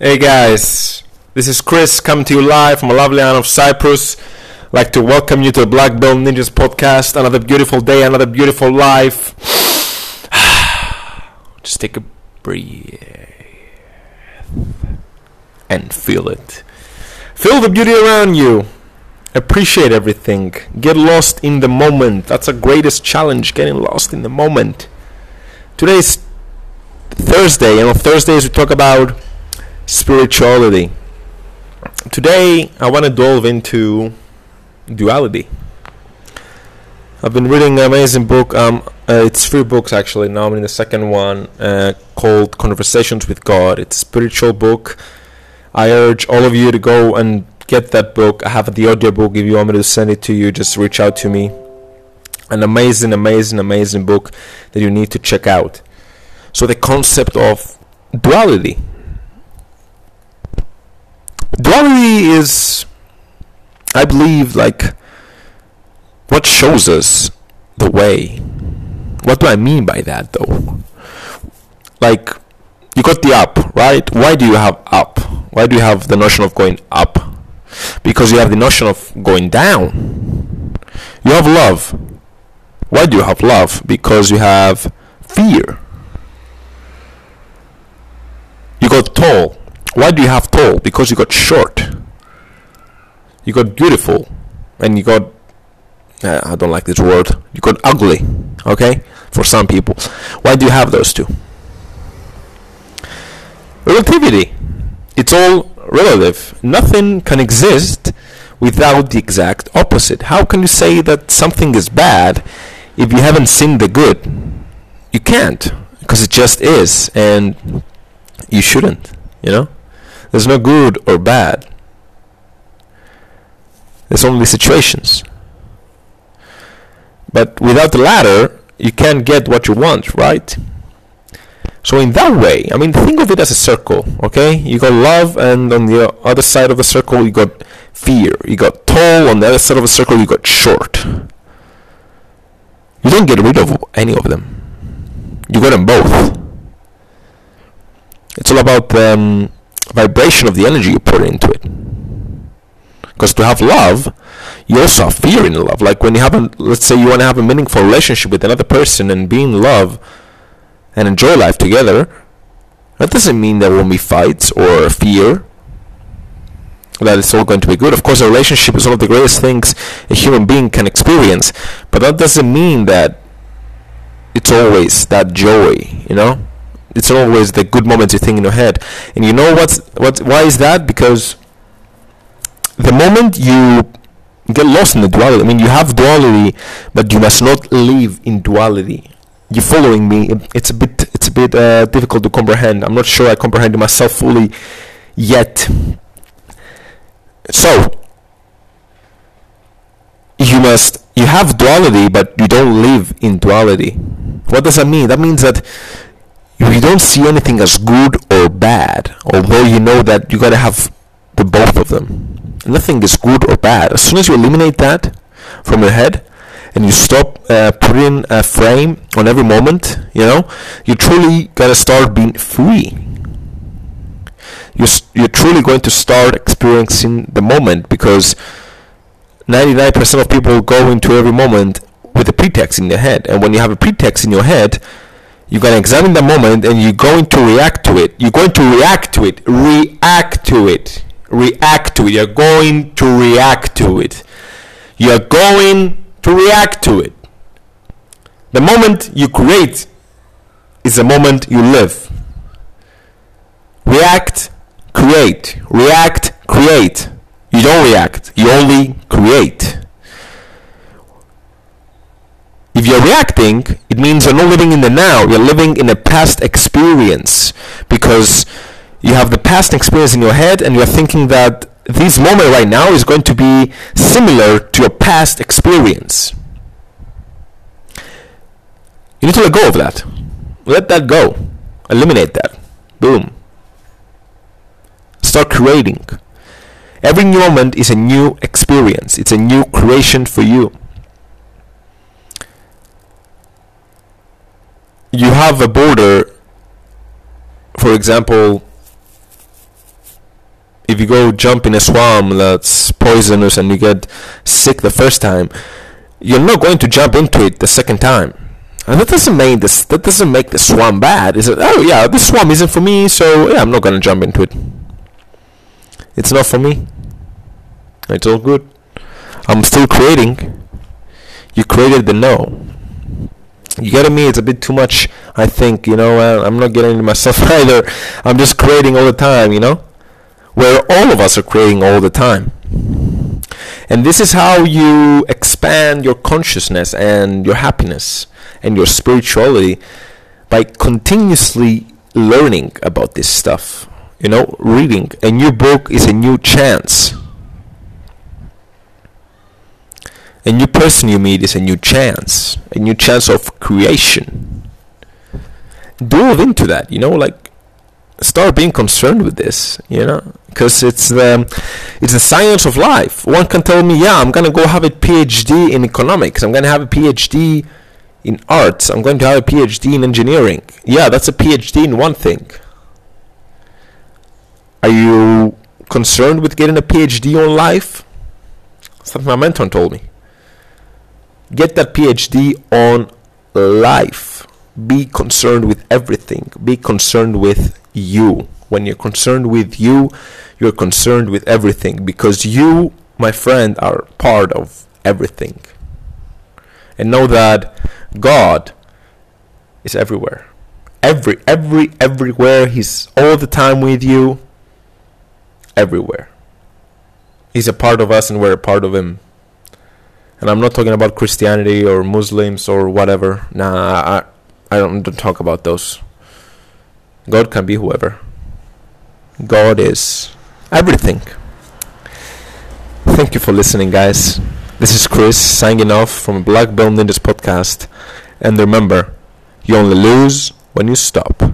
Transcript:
Hey guys, this is Chris coming to you live from a lovely island of Cyprus. I'd like to welcome you to the Black Belt Ninjas podcast. Another beautiful day, another beautiful life. Just take a breath and feel it. Feel the beauty around you. Appreciate everything. Get lost in the moment. That's the greatest challenge, getting lost in the moment. Today is Thursday, and on Thursdays we talk about spirituality. Today I want to delve into duality. I've been reading an amazing book. Um, uh, it's three books actually. Now I'm in the second one uh, called Conversations with God. It's a spiritual book. I urge all of you to go and get that book. I have the audiobook. If you want me to send it to you, just reach out to me. An amazing, amazing, amazing book that you need to check out. So the concept of duality. Duality is, I believe, like what shows us the way. What do I mean by that, though? Like, you got the up, right? Why do you have up? Why do you have the notion of going up? Because you have the notion of going down. You have love. Why do you have love? Because you have fear. You got tall. Why do you have tall? Because you got short. You got beautiful. And you got. Uh, I don't like this word. You got ugly. Okay? For some people. Why do you have those two? Relativity. It's all relative. Nothing can exist without the exact opposite. How can you say that something is bad if you haven't seen the good? You can't. Because it just is. And you shouldn't. You know? There's no good or bad. There's only situations. But without the latter, you can't get what you want, right? So in that way, I mean, think of it as a circle, okay? You got love, and on the other side of the circle, you got fear. You got tall, on the other side of the circle, you got short. You don't get rid of any of them. You got them both. It's all about um, vibration of the energy you put into it. Because to have love, you also have fear in love. Like when you have a, let's say you want to have a meaningful relationship with another person and be in love and enjoy life together, that doesn't mean there won't be fights or fear. That it's all going to be good. Of course, a relationship is one of the greatest things a human being can experience, but that doesn't mean that it's always that joy, you know? It's always the good moments you think in your head. And you know what's what why is that? Because the moment you get lost in the duality, I mean you have duality, but you must not live in duality. You following me? It's a bit it's a bit uh, difficult to comprehend. I'm not sure I comprehend myself fully yet. So you must you have duality, but you don't live in duality. What does that mean? That means that don't see anything as good or bad, although you know that you gotta have the both of them. Nothing is good or bad. As soon as you eliminate that from your head and you stop uh, putting a frame on every moment, you know, you truly gotta start being free. You're, you're truly going to start experiencing the moment because 99% of people go into every moment with a pretext in their head. And when you have a pretext in your head, you're going to examine the moment and you're going to react to it. You're going to react to it. React to it. React to it. You're going to react to it. You're going to react to it. The moment you create is the moment you live. React, create. React, create. You don't react, you only create. If you're reacting, it means you're not living in the now, you're living in a past experience because you have the past experience in your head and you're thinking that this moment right now is going to be similar to your past experience. You need to let go of that. Let that go. Eliminate that. Boom. Start creating. Every new moment is a new experience. It's a new creation for you. You have a border, for example, if you go jump in a swamp that's poisonous and you get sick the first time, you're not going to jump into it the second time. And that doesn't make this that doesn't make the swamp bad. Is it oh yeah, this swamp isn't for me, so yeah, I'm not gonna jump into it. It's not for me. It's all good. I'm still creating. You created the no. You getting me? It's a bit too much. I think you know. I'm not getting into myself either. I'm just creating all the time. You know, where all of us are creating all the time. And this is how you expand your consciousness and your happiness and your spirituality by continuously learning about this stuff. You know, reading a new book is a new chance. A new person you meet is a new chance, a new chance of creation. Delve into that, you know, like start being concerned with this, you know, because it's the it's the science of life. One can tell me, yeah, I'm gonna go have a PhD in economics. I'm gonna have a PhD in arts. I'm going to have a PhD in engineering. Yeah, that's a PhD in one thing. Are you concerned with getting a PhD on life? Something my mentor told me. Get that PhD on life. Be concerned with everything. Be concerned with you. When you're concerned with you, you're concerned with everything because you, my friend, are part of everything. And know that God is everywhere. Every every everywhere he's all the time with you. Everywhere. He's a part of us and we're a part of him. And I'm not talking about Christianity or Muslims or whatever. Nah, I I don't, don't talk about those. God can be whoever. God is everything. Thank you for listening, guys. This is Chris signing off from Black Belt Ninjas podcast. And remember, you only lose when you stop.